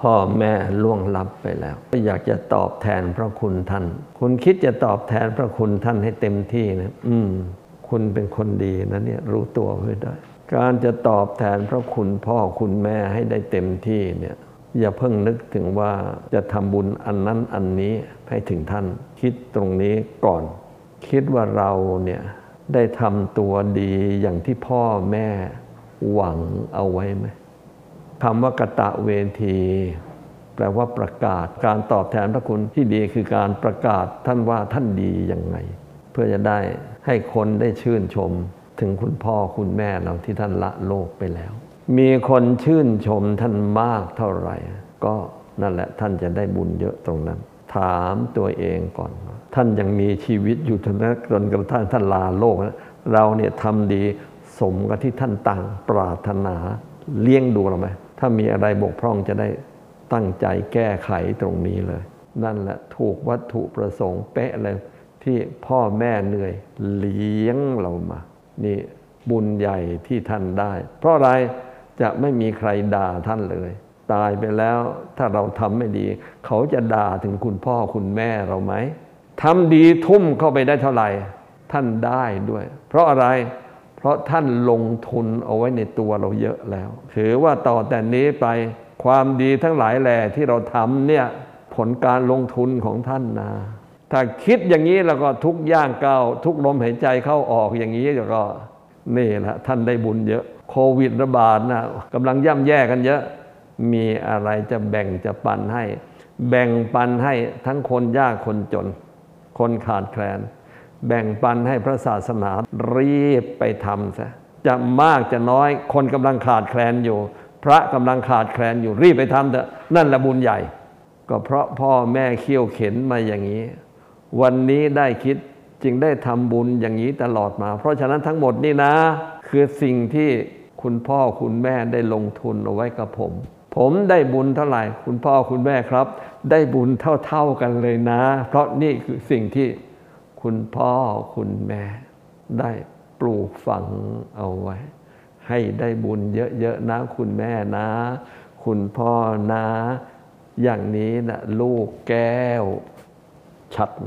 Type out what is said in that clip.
พ่อแม่ล่วงลับไปแล้วก็อยากจะตอบแทนพระคุณท่าน คุณคิดจะตอบแทนพระคุณท่านให้เต็มที่นะอืม คุณเป็นคนดีนะเนี่ยรู้ตัวไว้ได้ การจะตอบแทนพระคุณพ่อคุณแม่ให้ได้เต็มที่เนี่ย อย่าเพิ่งนึกถึงว่าจะทำบุญอันนั้นอันนี้ให้ถึงท่าน คิดตรงนี้ก่อน คิดว่าเราเนี่ยได้ทำตัวดีอย่างที่พ่อแม่หวังเอาไว้ไหม คำว่ากตะเวที แปลว่าประกาศ การตอบแทนพระคุณที่ดีคือการประกาศท่านว่าท่านดียังไง เพื่อจะได้ให้คนได้ชื่นชมถึงคุณพ่อคุณแม่เราที่ท่านละโลกไปแล้ว มีคนชื่นชมท่านมากเท่าไหร่ ก็นั่นแหละท่านจะได้บุญเยอะตรงนั้น ถามตัวเองก่อน ท่านยังมีชีวิตอยู่จนจนกระทั่งท่านลาโลก เราเนี่ยทำดีสมกับที่ท่านตั้งปรารถนา เลี้ยงดูเราไหมถ้ามีอะไรบกพร่องจะได้ตั้งใจแก้ไขตรงนี้เลย นั่นแหละถูกวัตถุประสงค์เป๊ะเลยที่พ่อแม่เหนื่อยเลี้ยงเรามา นี่บุญใหญ่ที่ท่านได้ เพราะอะไรจะไม่มีใครด่าท่านเลย ตายไปแล้วถ้าเราทำไม่ดี เขาจะด่าถึงคุณพ่อคุณแม่เราไหมทำดีทุ่มเข้าไปได้เท่าไหร่ ท่านได้ด้วย เพราะอะไร เพราะท่านลงทุนเอาไว้ในตัวเราเยอะแล้ว ถือว่าต่อแต่นี้ไปความดีทั้งหลายแหล่ที่เราทำเนี่ยผลการลงทุนของท่านนะถ้าคิดอย่างนี้แล้วก็ทุกย่างก้าวทุกลมหายใจเข้าออกอย่างนี้ก็นี่แหละท่านได้บุญเยอะ โควิดระบาดนะกำลังย่ำแย่กันเยอะ มีอะไรจะแบ่งจะปันให้ แบ่งปันให้ทั้งคนยากคนจน คนขาดแคลน แบ่งปันให้พระศาสนารีบไปทำซะจะมากจะน้อยคนกำลังขาดแคลนอยู่ พระกำลังขาดแคลนอยู่รีบไปทำเถอะนั่นแหละบุญใหญ่ ก็เพราะพ่อแม่เคี่ยวเข็นมาอย่างนี้ วันนี้ได้คิดจึงได้ทำบุญอย่างนี้ตลอดมา เพราะฉะนั้นทั้งหมดนี่นะ คือสิ่งที่คุณพ่อคุณแม่ได้ลงทุนเอาไว้กับผม ผมได้บุญเท่าไหร่ คุณพ่อคุณแม่ครับ ได้บุญเท่าๆกันเลยนะ เพราะนี่คือสิ่งที่ คุณพ่อคุณแม่ได้ปลูกฝังเอาไว้ ให้ได้บุญเยอะๆนะ คุณแม่นะ คุณพ่อนะ อย่างนี้นะลูกแก้วชัดไหม